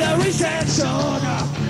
the rejection